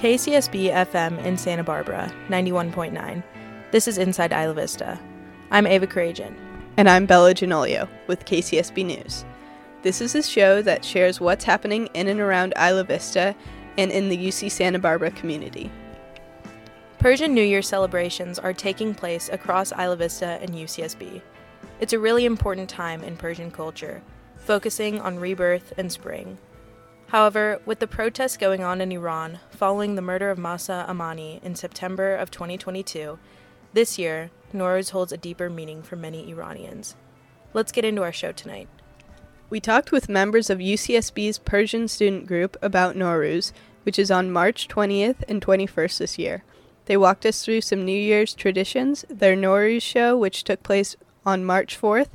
KCSB FM in Santa Barbara, 91.9. This is Inside Isla Vista. I'm Ava Kuredjian. And I'm Bella Genolio with KCSB News. This is a show that shares what's happening in and around Isla Vista and in the UC Santa Barbara community. Persian New Year celebrations are taking place across Isla Vista and UCSB. It's a really important time in Persian culture, focusing on rebirth and spring. However, with the protests going on in Iran following the murder of Mahsa Amini in September of 2022, this year, Nowruz holds a deeper meaning for many Iranians. Let's get into our show tonight. We talked with members of UCSB's Persian student group about Nowruz, which is on March 20th and 21st this year. They walked us through some New Year's traditions, their Nowruz show, which took place on March 4th,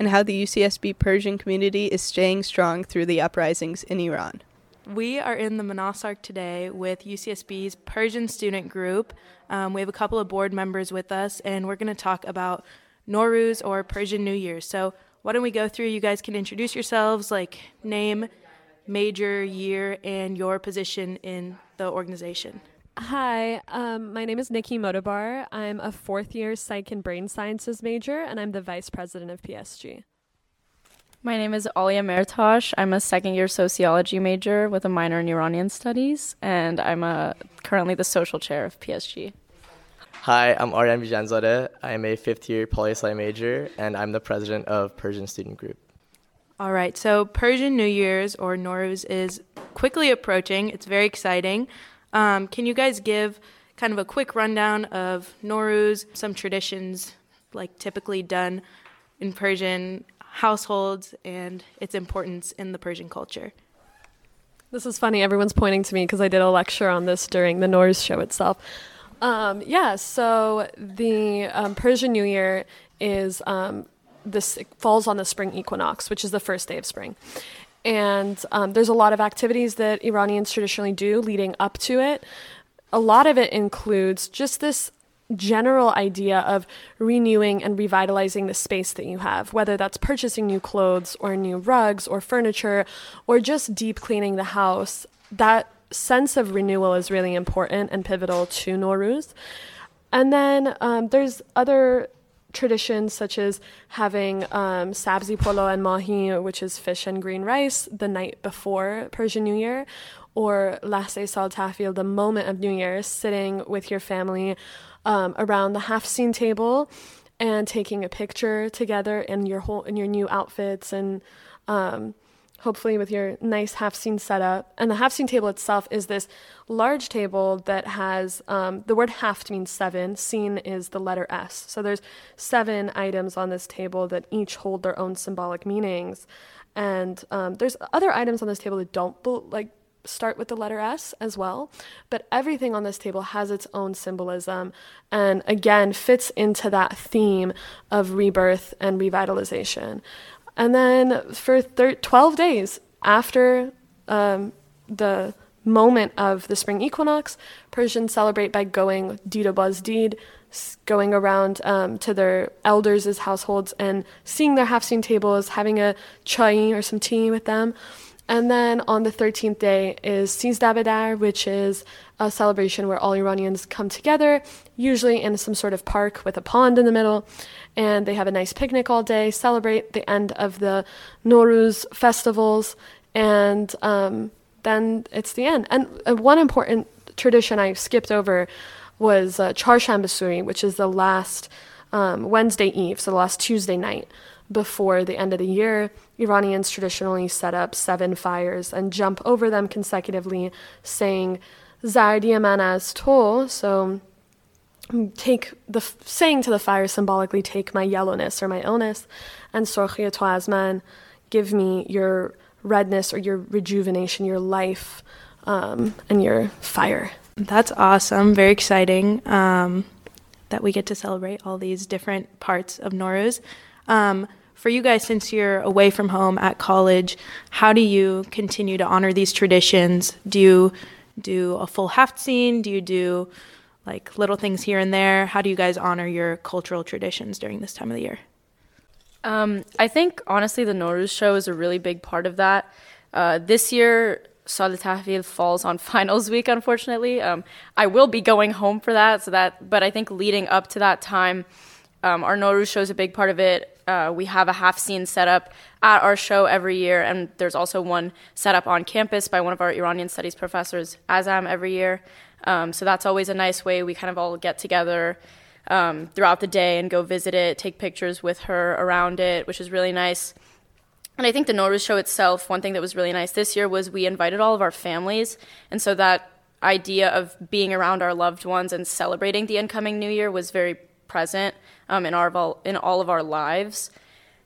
and how the UCSB Persian community is staying strong through the uprisings in Iran. We are in the Monasarc today with UCSB's Persian student group. Um, we have a couple of board members with us, and we're going to talk about Nowruz or Persian New Year. So, why don't we go through? You guys can introduce yourselves, like name, major, year, and your position in the organization. Hi, um, my name is Nikki Motobar. I'm a fourth year psych and brain sciences major, and I'm the vice president of PSG. My name is Alia Mertosh. I'm a second year sociology major with a minor in Iranian studies, and I'm a, currently the social chair of PSG. Hi, I'm Aryan Bijanzadeh. I am a fifth year poli sci major, and I'm the president of Persian Student Group. All right, so Persian New Year's or Nowruz is quickly approaching. It's very exciting. Um, can you guys give kind of a quick rundown of Nowruz, some traditions like typically done in Persian households, and its importance in the Persian culture? This is funny. Everyone's pointing to me because I did a lecture on this during the Nowruz show itself. Um, yeah, so the um, Persian New Year is um, this falls on the spring equinox, which is the first day of spring. And um, there's a lot of activities that Iranians traditionally do leading up to it. A lot of it includes just this general idea of renewing and revitalizing the space that you have, whether that's purchasing new clothes or new rugs or furniture or just deep cleaning the house. That sense of renewal is really important and pivotal to Nowruz. And then um, there's other traditions such as having um, sabzi polo and mahi, which is fish and green rice, the night before Persian New Year, or Lahse Sal Tahvil, the moment of New Year, sitting with your family um, around the Hafsin table and taking a picture together in your whole in your new outfits and um, hopefully with your nice Hafsin setup. And the Hafsin table itself is this large table that has um, the word haft means seven. Sin is the letter S. So there's seven items on this table that each hold their own symbolic meanings. And um, there's other items on this table that don't like start with the letter S as well. But everything on this table has its own symbolism and again fits into that theme of rebirth and revitalization. And then for thir- 12 days after um, the moment of the spring equinox, Persians celebrate by going Dida Bazdeed, going around um, to their elders' households and seeing their Hafsin tables, having a chai or some tea with them. And then on the 13th day is Sizdabedar, which is a celebration where all Iranians come together, usually in some sort of park with a pond in the middle, and they have a nice picnic all day, celebrate the end of the Nowruz festivals, and um, then it's the end. And uh, one important tradition I skipped over was uh, Charshambasuri, which is the last um, Wednesday Eve, so the last Tuesday night before the end of the year, Iranians traditionally set up seven fires and jump over them consecutively, saying Zardi man az to, so take the saying to the fire symbolically take my yellowness or my illness and sorkhia to azman give me your redness or your rejuvenation your life um, and your fire that's awesome very exciting um, that we get to celebrate all these different parts of Nowruz. Um, for you guys, since you're away from home at college, how do you continue to honor these traditions? Do you do a full Haftzin? Do you do like little things here and there? How do you guys honor your cultural traditions during this time of the year? Um, I think honestly, the Nowruz show is a really big part of that. Uh, this year, Salat Tahvil falls on finals week, unfortunately. Um, I will be going home for that, so that. But I think leading up to that time, um, our Nowruz show is a big part of it. Uh, we have a half scene set up at our show every year, and there's also one set up on campus by one of our Iranian studies professors, Azam, every year. Um, so that's always a nice way we kind of all get together um, throughout the day and go visit it, take pictures with her around it, which is really nice. And I think the Nowruz show itself, one thing that was really nice this year was we invited all of our families. And so that idea of being around our loved ones and celebrating the incoming new year was very present um, in, our, in all of our lives.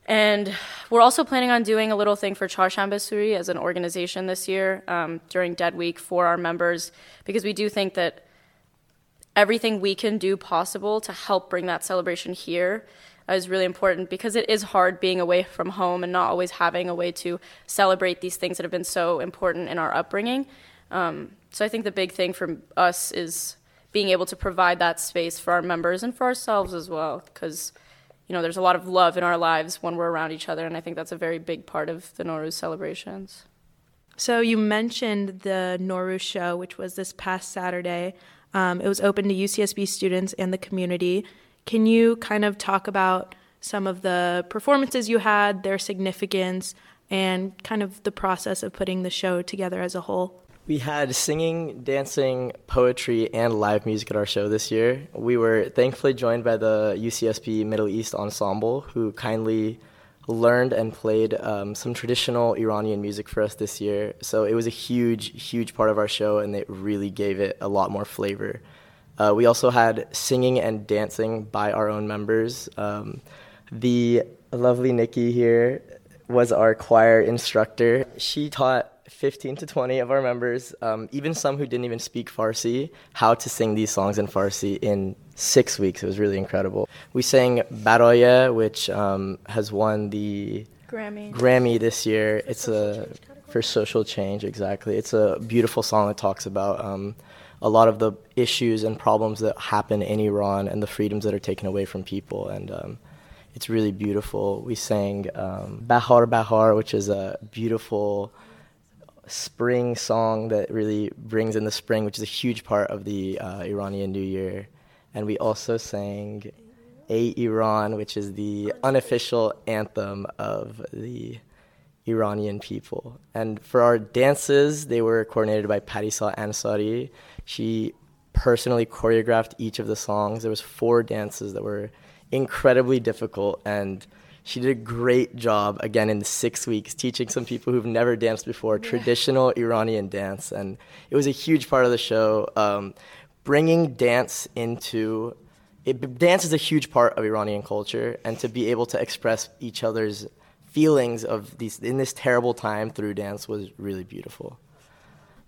And we're also planning on doing a little thing for Charshanbe Suri as an organization this year um, during Dead Week for our members because we do think that everything we can do possible to help bring that celebration here is really important because it is hard being away from home and not always having a way to celebrate these things that have been so important in our upbringing. Um, so I think the big thing for us is being able to provide that space for our members and for ourselves as well because you know there's a lot of love in our lives when we're around each other and i think that's a very big part of the Nowruz celebrations. So you mentioned the Nowruz show which was this past saturday. Um, it was open to ucsb students and the community can you kind of talk about some of the performances you had, their significance, and kind of the process of putting the show together as a whole? We had singing, dancing, poetry, and live music at our show this year. We were thankfully joined by the UCSB Middle East Ensemble, who kindly learned and played um, some traditional Iranian music for us this year. So it was a huge, huge part of our show, and it really gave it a lot more flavor. Uh, we also had singing and dancing by our own members. Um, the lovely Nikki here was our choir instructor. She taught 15 to 20 of our members, um, even some who didn't even speak Farsi, how to sing these songs in Farsi in six weeks. It was really incredible. We sang Baraye, which um, has won the Grammy. Grammy this year. For it's a for social change, exactly. It's a beautiful song that talks about um, a lot of the issues and problems that happen in Iran and the freedoms that are taken away from people. And um, it's really beautiful. We sang um, Bahar Bahar, which is a beautiful spring song that really brings in the spring, which is a huge part of the uh, Iranian New Year. And we also sang Ey Iran, which is the unofficial anthem of the Iranian people. And for our dances, they were coordinated by Parisa Ansari. She personally choreographed each of the songs. There was four dances that were incredibly difficult and she did a great job again in the six weeks teaching some people who've never danced before yeah. traditional Iranian dance. And it was a huge part of the show. Um, bringing dance into it, dance is a huge part of Iranian culture, and to be able to express each other's feelings of these in this terrible time through dance was really beautiful.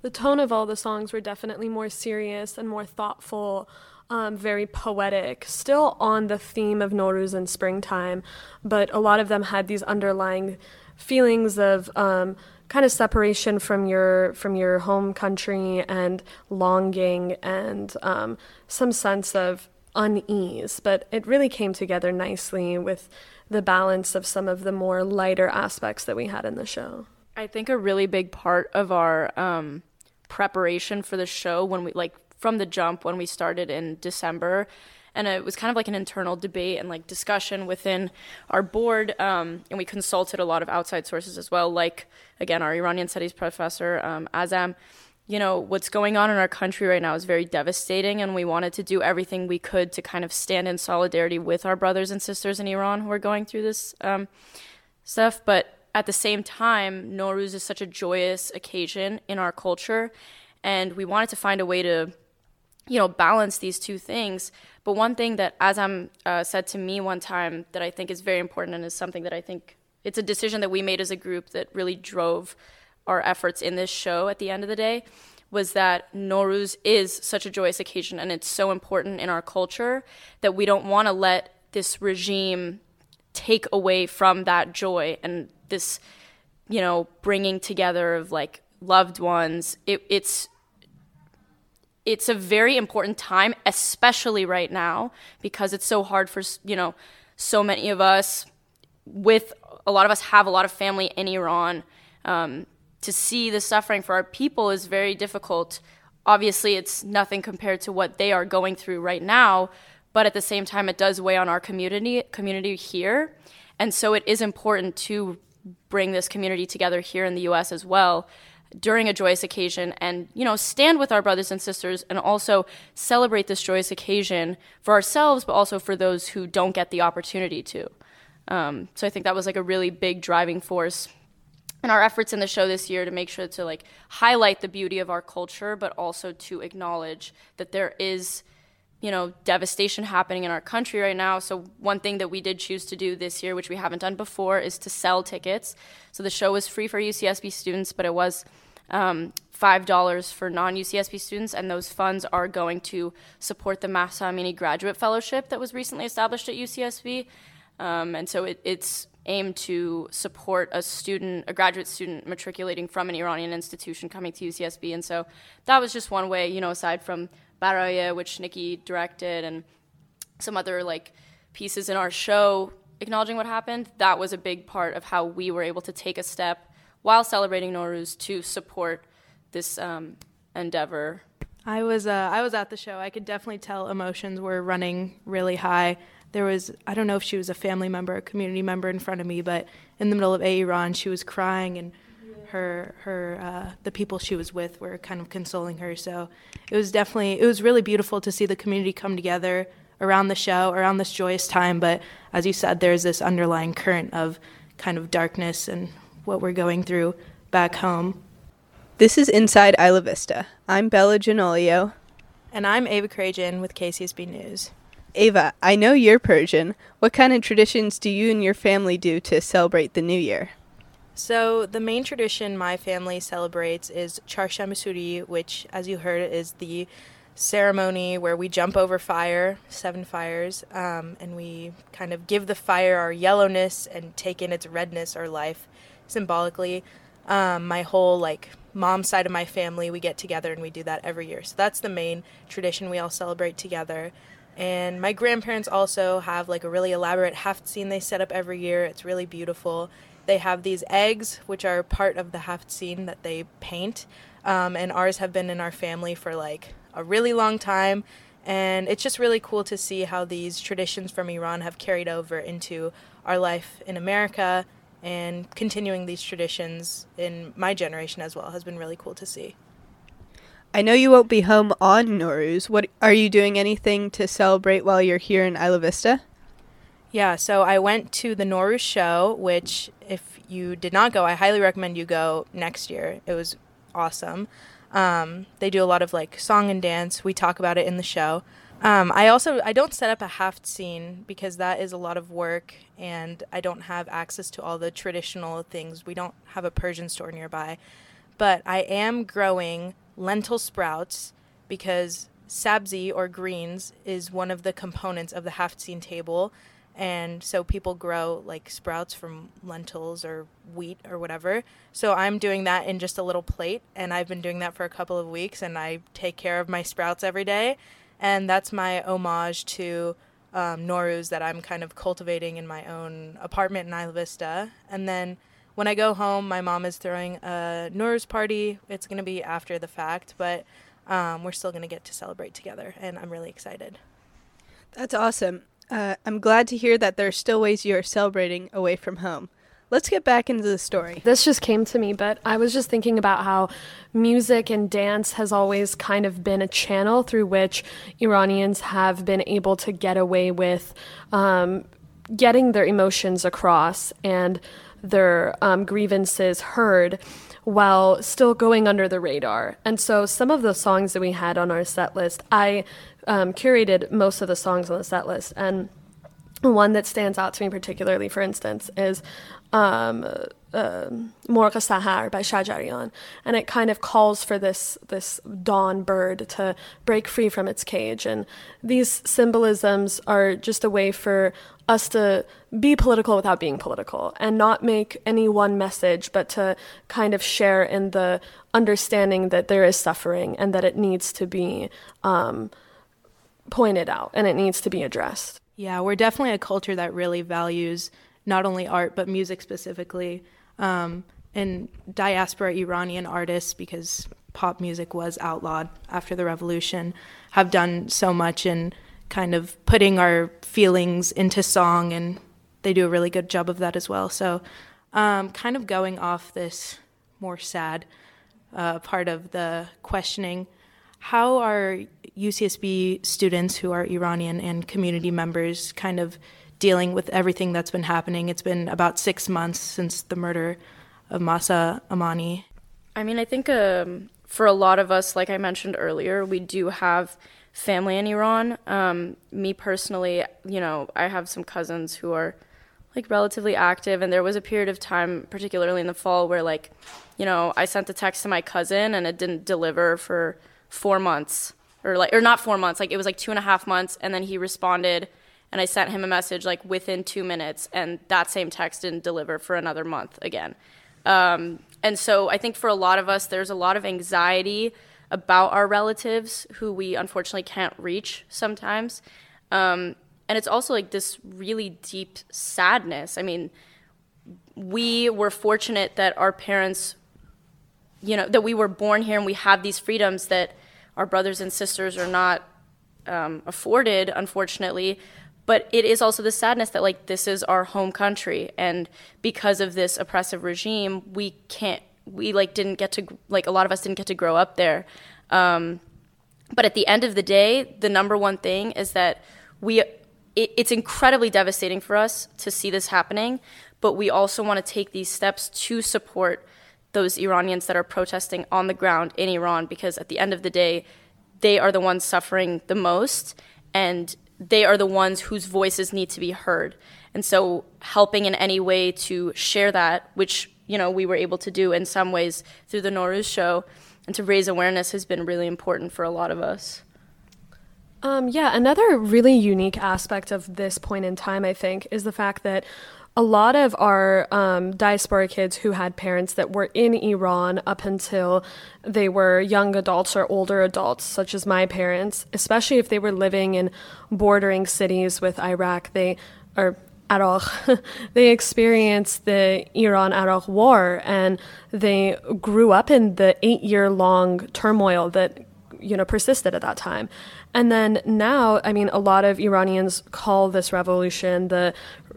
The tone of all the songs were definitely more serious and more thoughtful, um, very poetic, still on the theme of Nowruz and springtime, but a lot of them had these underlying feelings of um, kind of separation from your from your home country and longing and um, some sense of unease. But it really came together nicely with the balance of some of the more lighter aspects that we had in the show. I think a really big part of our um, preparation for the show when we like from the jump when we started in December and it was kind of like an internal debate and like discussion within our board um, and we consulted a lot of outside sources as well like again our iranian studies professor um, azam you know, what's going on in our country right now is very devastating, and we wanted to do everything we could to kind of stand in solidarity with our brothers and sisters in Iran who are going through this um, stuff. But at the same time, Nowruz is such a joyous occasion in our culture, and we wanted to find a way to, you know, balance these two things. But one thing that Azam uh, said to me one time that I think is very important and is something that I think it's a decision that we made as a group that really drove our efforts in this show at the end of the day was that Nowruz is such a joyous occasion and it's so important in our culture that we don't want to let this regime take away from that joy and this you know bringing together of like loved ones. It, it's it's a very important time especially right now because it's so hard for you know so many of us with a lot of us have a lot of family in iran um, to see the suffering for our people is very difficult. Obviously, it's nothing compared to what they are going through right now, but at the same time, it does weigh on our community community here, and so it is important to bring this community together here in the U.S. as well during a joyous occasion and you know stand with our brothers and sisters and also celebrate this joyous occasion for ourselves but also for those who don't get the opportunity to um, so i think that was like a really big driving force in our efforts in the show this year to make sure to like highlight the beauty of our culture but also to acknowledge that there is you know devastation happening in our country right now. So one thing that we did choose to do this year which we haven't done before is to sell tickets. So the show was free for ucsb students but it was um, $5 for non-ucsb students and those funds are going to support the mahsa amini graduate fellowship that was recently established at ucsb um, and so it, it's aimed to support a student a graduate student matriculating from an iranian institution coming to ucsb and so that was just one way you know aside from Baraye, which Nikki directed, and some other like pieces in our show acknowledging what happened. That was a big part of how we were able to take a step while celebrating Nowruz to support this um, endeavor. I was uh, I was at the show. I could definitely tell emotions were running really high. There was I don't know if she was a family member, a community member in front of me, but in the middle of Ey Iran, she was crying and her her uh, the people she was with were kind of consoling her. So it was definitely it was really beautiful to see the community come together around the show, around this joyous time. But as you said, there's this underlying current of kind of darkness and what we're going through back home. This is Inside Isla Vista. I'm Bella Genolio. And I'm Ava Kuredjian with KCSB News. Ava, I know you're Persian. What kind of traditions do you and your family do to celebrate the new year? So, the main tradition my family celebrates is Charshem Suri, which, as you heard, is the ceremony where we jump over fire, seven fires, um, and we kind of give the fire our yellowness and take in its redness, our life, symbolically. Um, my whole like mom side of my family, we get together and we do that every year. So that's the main tradition we all celebrate together. And my grandparents also have like a really elaborate haft scene they set up every year. It's really beautiful. They have these eggs, which are part of the haft scene that they paint. Um, and ours have been in our family for like a really long time. And it's just really cool to see how these traditions from Iran have carried over into our life in America and continuing these traditions in my generation as well has been really cool to see. I know you won't be home on Nowruz. What are you doing anything to celebrate while you're here in Isla Vista? Yeah, so I went to the Nowruz show, which if you did not go, I highly recommend you go next year. It was awesome. Um, they do a lot of like song and dance. We talk about it in the show. Um, I also I don't set up a haft scene because that is a lot of work, and I don't have access to all the traditional things. We don't have a Persian store nearby, but I am growing lentil sprouts because sabzi or greens is one of the components of the haft scene table and so people grow like sprouts from lentils or wheat or whatever. So I'm doing that in just a little plate, and I've been doing that for a couple of weeks, and I take care of my sprouts every day, and that's my homage to um, Nowruz that I'm kind of cultivating in my own apartment in Isla Vista, and then. When I go home, my mom is throwing a Nowruz party. It's going to be after the fact, but um, we're still going to get to celebrate together, and I'm really excited. That's awesome. Uh, I'm glad to hear that there are still ways you are celebrating away from home. Let's get back into the story. This just came to me, but I was just thinking about how music and dance has always kind of been a channel through which Iranians have been able to get away with um, getting their emotions across and their um, grievances heard while still going under the radar. And so some of the songs that we had on our set list, I um, curated most of the songs on the set list, and one that stands out to me particularly, for instance, is um, uh, Sahar by Shajarian, and it kind of calls for this this dawn bird to break free from its cage. And these symbolisms are just a way for us to be political without being political and not make any one message, but to kind of share in the understanding that there is suffering and that it needs to be. Um, pointed out and it needs to be addressed. Yeah, we're definitely a culture that really values not only art but music specifically. Um, and diaspora Iranian artists, because pop music was outlawed after the revolution, have done so much in kind of putting our feelings into song, and they do a really good job of that as well. So, um, kind of going off this more sad uh, part of the questioning, how are UCSB students who are Iranian and community members kind of dealing with everything that's been happening? It's been about six months since the murder of Mahsa Amini. I mean, I think um, for a lot of us, like I mentioned earlier, we do have family in Iran. Um, me personally, you know, I have some cousins who are like relatively active, and there was a period of time, particularly in the fall, where like, you know, I sent a text to my cousin and it didn't deliver for four months, or like, or not four months, like it was like two and a half months, and then he responded, and I sent him a message like within two minutes, and that same text didn't deliver for another month again. Um, and so I think for a lot of us, there's a lot of anxiety about our relatives who we unfortunately can't reach sometimes. Um, and it's also like this really deep sadness. I mean, we were fortunate that our parents, you know, that we were born here and we have these freedoms that our brothers and sisters are not um, afforded, unfortunately but it is also the sadness that like this is our home country and because of this oppressive regime we can't we like didn't get to like a lot of us didn't get to grow up there. Um, but at the end of the day the number one thing is that we it, it's incredibly devastating for us to see this happening but we also want to take these steps to support those iranians that are protesting on the ground in iran because at the end of the day they are the ones suffering the most and they are the ones whose voices need to be heard. And so helping in any way to share that, which, you know, we were able to do in some ways through the Nowruz show and to raise awareness has been really important for a lot of us. Um, yeah, another really unique aspect of this point in time, I think, is the fact that a lot of our um, diaspora kids who had parents that were in Iran up until they were young adults or older adults, such as my parents, especially if they were living in bordering cities with Iraq, they or Iraq, they experienced the Iran Iraq war and they grew up in the eight year long turmoil that you know persisted at that time. And then now i mean a lot of iranians call this revolution the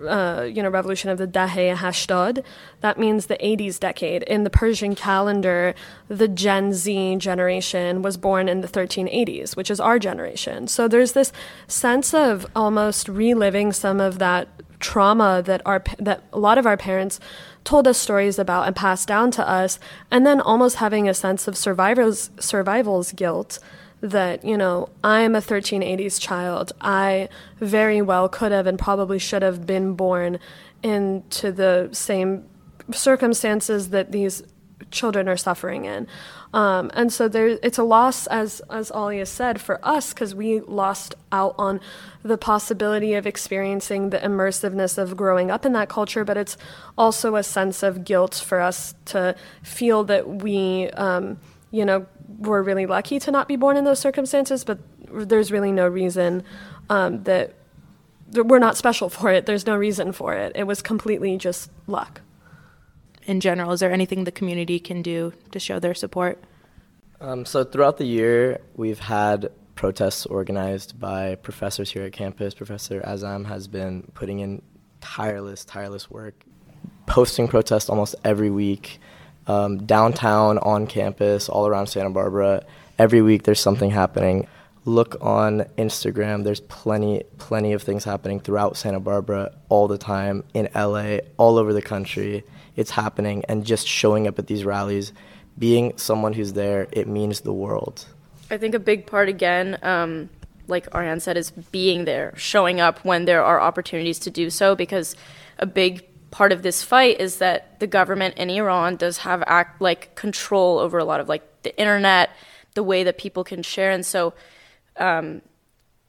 uh, you know revolution of the Dahe Hashtad. That means the 80s decade. In the Persian calendar, the Gen Z generation was born in the 1380s, which is our generation. So there's this sense of almost reliving some of that trauma that our that a lot of our parents told us stories about and passed down to us, and then almost having a sense of survivor's survival's guilt that, you know, I'm a 1380s child. I very well could have and probably should have been born into the same circumstances that these children are suffering in. Um, and so there, it's a loss, as as Alia said, for us because we lost out on the possibility of experiencing the immersiveness of growing up in that culture. But it's also a sense of guilt for us to feel that we, um, you know, we're really lucky to not be born in those circumstances, but there's really no reason um, that we're not special for it. There's no reason for it. It was completely just luck. In general, is there anything the community can do to show their support? Um, so throughout the year, we've had protests organized by professors here at campus. Professor Azam has been putting in tireless, tireless work, posting protests almost every week um, downtown, on campus, all around Santa Barbara. Every week there's something happening. Look on Instagram. There's plenty, plenty of things happening throughout Santa Barbara all the time, in LA, all over the country. It's happening, and just showing up at these rallies, being someone who's there, it means the world. I think a big part, again, um, like Aryan said, is being there, showing up when there are opportunities to do so, because a big part of this fight is that the government in Iran does have act like control over a lot of like the internet, the way that people can share, and so, um,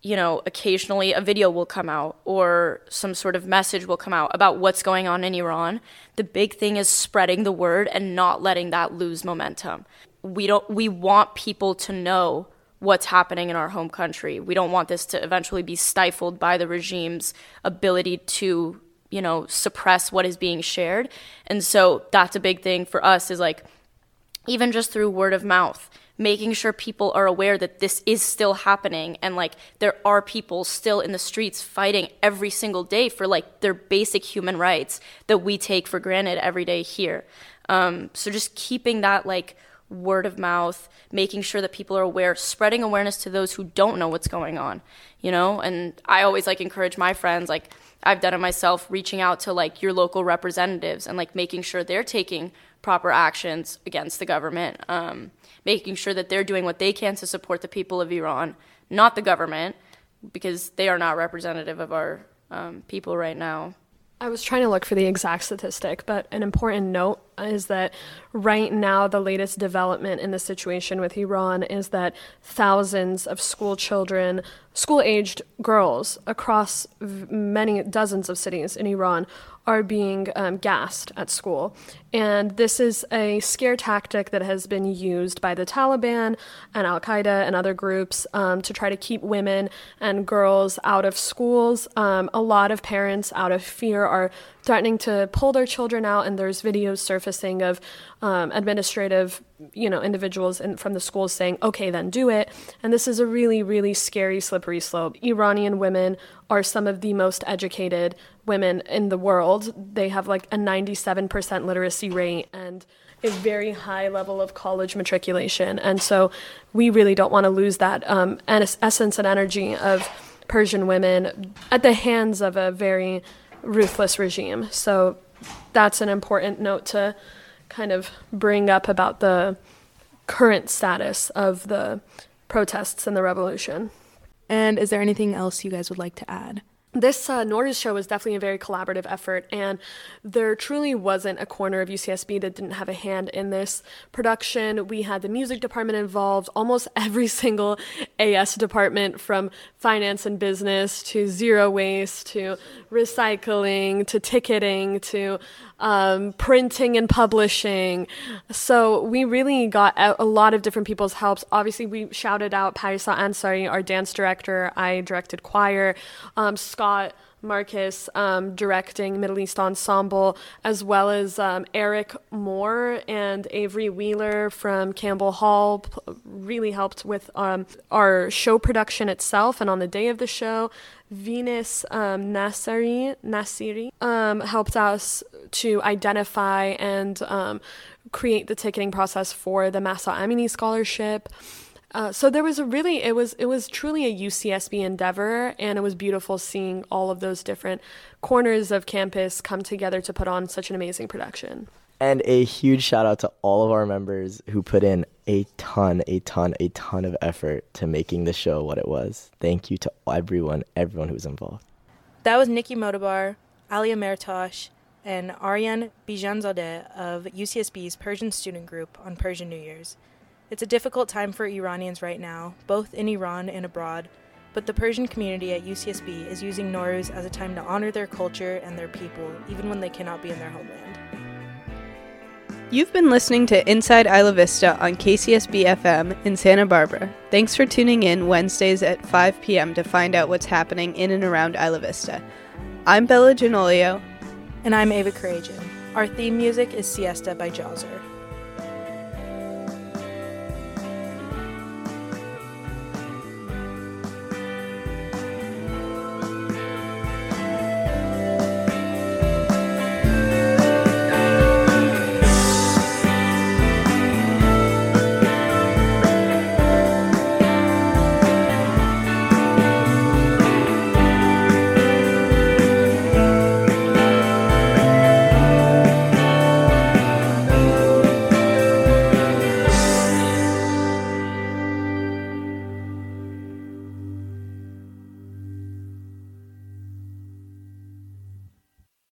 you know, occasionally a video will come out or some sort of message will come out about what's going on in Iran. The big thing is spreading the word and not letting that lose momentum. We don't. We want people to know what's happening in our home country. We don't want this to eventually be stifled by the regime's ability to you know, suppress what is being shared. And so that's a big thing for us is like, even just through word of mouth, making sure people are aware that this is still happening and like there are people still in the streets fighting every single day for like their basic human rights that we take for granted every day here. Um, so just keeping that like word of mouth, making sure that people are aware, spreading awareness to those who don't know what's going on, you know? And I always like encourage my friends, like I've done it myself, reaching out to like your local representatives and like making sure they're taking proper actions against the government, um, making sure that they're doing what they can to support the people of Iran, not the government, because they are not representative of our um, people right now. I was trying to look for the exact statistic, but an important note is that right now, the latest development in the situation with Iran is that thousands of school children, school aged girls across many dozens of cities in Iran are being um, gassed at school. And this is a scare tactic that has been used by the Taliban and Al Qaeda and other groups um, to try to keep women and girls out of schools. Um, a lot of parents, out of fear, are threatening to pull their children out, and there's videos surfacing of um, administrative, you know, individuals in, from the schools saying, "Okay, then do it." And this is a really, really scary, slippery slope. Iranian women are some of the most educated women in the world. They have like a 97% literacy rate and a very high level of college matriculation. And so we really don't want to lose that um, essence and energy of Persian women at the hands of a very ruthless regime. So that's an important note to kind of bring up about the current status of the protests and the revolution. And is there anything else you guys would like to add? This uh, Nowruz show was definitely a very collaborative effort, and there truly wasn't a corner of UCSB that didn't have a hand in this production. We had the music department involved, almost every single AS department, from finance and business to zero waste to recycling to ticketing to um, printing and publishing. So we really got a, a, lot of different people's helps. Obviously, we shouted out Parisa Ansari, our dance director. I directed choir. Um, Scott Marcus um, directing Middle East Ensemble, as well as um, Eric Moore and Avery Wheeler from Campbell Hall really helped with um, our show production itself and on the day of the show. Venus um, um, helped us to identify and um, create the ticketing process for the Mahsa Amini Scholarship. Uh, so there was a really it was it was truly a UCSB endeavor, and it was beautiful seeing all of those different corners of campus come together to put on such an amazing production. And a huge shout out to all of our members who put in a ton, a ton, a ton of effort to making the show what it was. Thank you to everyone, everyone who was involved. That was Nikki Motobar, Alia Mertosh, and Aryan Bijanzadeh of UCSB's Persian student group on Persian New Year's. It's a difficult time for Iranians right now, both in Iran and abroad, but the Persian community at UCSB is using Nowruz as a time to honor their culture and their people, even when they cannot be in their homeland. You've been listening to Inside Isla Vista on KCSB FM in Santa Barbara. Thanks for tuning in Wednesdays at 5 p.m. to find out what's happening in and around Isla Vista. I'm Bella Genolio. And I'm Ava Kuredjian. Our theme music is Siesta by Jahzzar.